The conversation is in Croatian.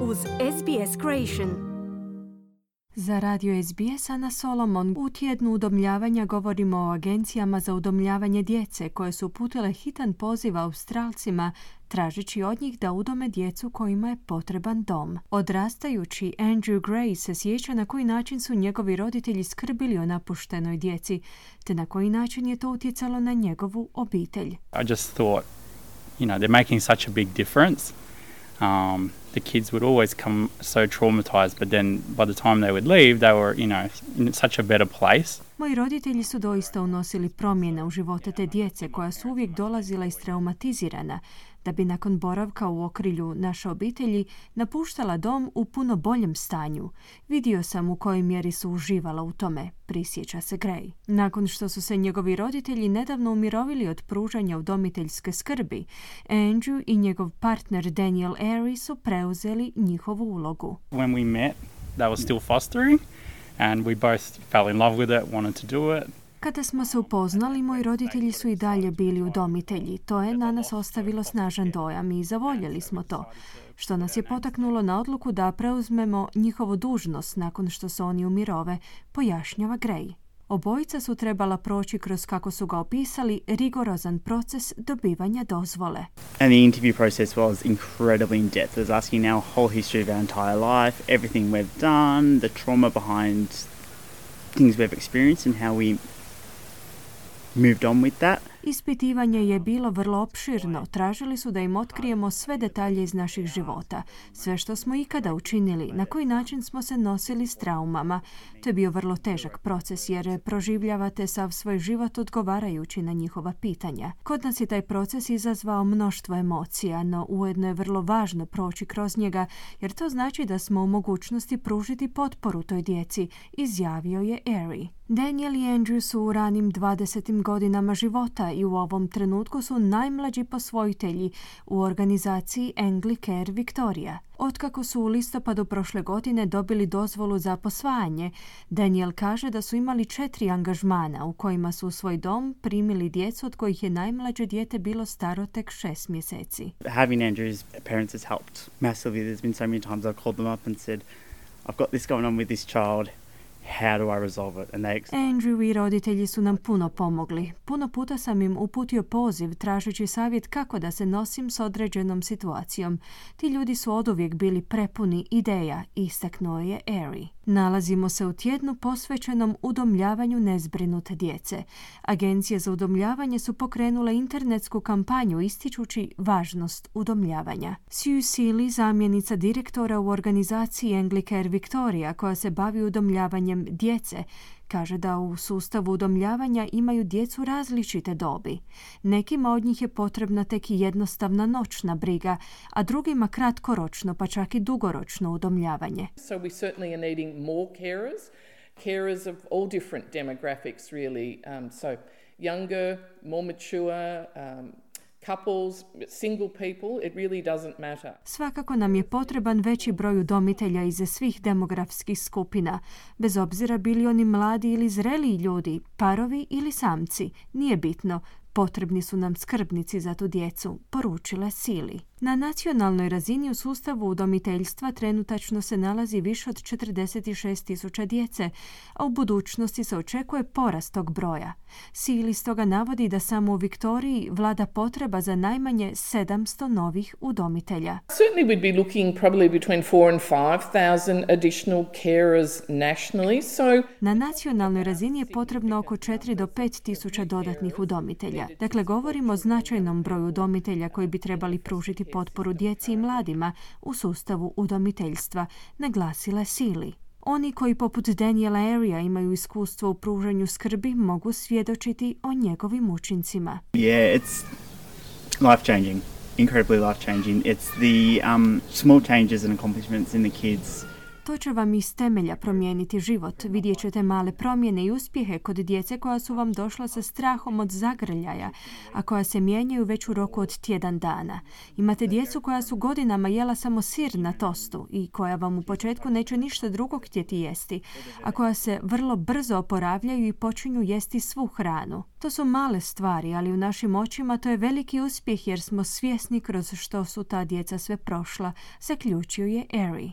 uz SBS Creation. Za radio SBS Ana Solomon u tjednu udomljavanja govorimo o agencijama za udomljavanje djece koje su uputile hitan poziv Australcima tražići od njih da udome djecu kojima je potreban dom. Odrastajući Andrew Gray se sjeća na koji način su njegovi roditelji skrbili o napuštenoj djeci, te na koji način je to utjecalo na njegovu obitelj. I just thought, you know, they're making such a big difference. Um, the kids would always come so traumatized, but then by the time they would leave, they were, you know, in such a better place. Moji roditelji su doista unosili promjene u živote te djece koja su uvijek dolazila istraumatizirana, da bi nakon boravka u okrilju naše obitelji napuštala dom u puno boljem stanju. Vidio sam u kojoj mjeri su uživala u tome, prisjeća se Gray. Nakon što su se njegovi roditelji nedavno umirovili od pružanja udomiteljske skrbi, Andrew i njegov partner Daniel Airy su preuzeli njihovu ulogu. When we met, they were still fostering and we both fell in love with it, wanted to do it. Kada smo se upoznali, moji roditelji su i dalje bili udomitelji. To je na nas ostavilo snažan dojam i zavoljeli smo to, što nas je potaknulo na odluku da preuzmemo njihovu dužnost nakon što se oni umirove, pojašnjava Gray. Obojica su trebala proći kroz, kako su ga opisali, rigorozan proces dobivanja dozvole. And the interview process was incredibly in depth. It was asking our whole history of our entire life, everything we've done, the trauma behind things we've experienced and how we moved on with that. Ispitivanje je bilo vrlo opširno. Tražili su da im otkrijemo sve detalje iz naših života, sve što smo ikada učinili, na koji način smo se nosili s traumama. To je bio vrlo težak proces jer proživljavate sav svoj život odgovarajući na njihova pitanja. Kod nas je taj proces izazvao mnoštvo emocija, no ujedno je vrlo važno proći kroz njega jer to znači da smo u mogućnosti pružiti potporu toj djeci, izjavio je Ari. Daniel i Andrew su u ranim 20. godinama života i u ovom trenutku su najmlađi posvojitelji u organizaciji Anglicare Victoria. Otkako su u listopadu prošle godine dobili dozvolu za posvajanje, Daniel kaže da su imali četiri angažmana u kojima su u svoj dom primili djecu od kojih je najmlađe dijete bilo staro tek šest mjeseci. Having Andrew's parents has helped massively. There's been so many times I've called them up and said, I've got this going on with this child how do I resolve it? And they... Andrew i roditelji su nam puno pomogli. Puno puta sam im uputio poziv tražeći savjet kako da se nosim s određenom situacijom. Ti ljudi su oduvijek bili prepuni ideja, istaknuo je Ari. Nalazimo se u tjednu posvećenom udomljavanju nezbrinute djece. Agencije za udomljavanje su pokrenule internetsku kampanju ističući važnost udomljavanja. Sue Seeley, zamjenica direktora u organizaciji Anglicare Victoria koja se bavi udomljavanjem djece, Kaže da u sustavu udomljavanja imaju djecu različite dobi. Nekima od njih je potrebna tek jednostavna noćna briga, a drugima kratkoročno pa čak i dugoročno udomljavanje. So we certainly are needing more carers, carers of all different demographics really. Um, so younger, more mature, um, couples, single people, it really doesn't matter. Svakako nam je potreban veći broj udomitelja iz svih demografskih skupina, bez obzira bili oni mladi ili zreliji ljudi, parovi ili samci, nije bitno, potrebni su nam skrbnici za tu djecu, poručila Sili. Na nacionalnoj razini u sustavu udomiteljstva trenutačno se nalazi više od 46 tisuća djece, a u budućnosti se očekuje porast tog broja. Sili stoga navodi da samo u Viktoriji vlada potreba za najmanje 700 novih udomitelja. Certainly we'd be looking probably between 4 and 5000 additional carers nationally. So Na nacionalnoj razini je potrebno oko 4 do 5 tisuća dodatnih udomitelja. Dakle, govorimo o značajnom broju udomitelja koji bi trebali pružiti potporu djeci i mladima u sustavu udomiteljstva, naglasila Sili. Oni koji poput Daniela Aria imaju iskustvo u pružanju skrbi mogu svjedočiti o njegovim učincima. Yeah, it's life changing, incredibly life changing. It's the um, small changes and accomplishments in the kids To će vam iz temelja promijeniti život. Vidjet ćete male promjene i uspjehe kod djece koja su vam došla sa strahom od zagrljaja, a koja se mijenjaju već u roku od tjedan dana. Imate djecu koja su godinama jela samo sir na tostu i koja vam u početku neće ništa drugo htjeti jesti, a koja se vrlo brzo oporavljaju i počinju jesti svu hranu. To su male stvari, ali u našim očima to je veliki uspjeh jer smo svjesni kroz što su ta djeca sve prošla, zaključio je Eri.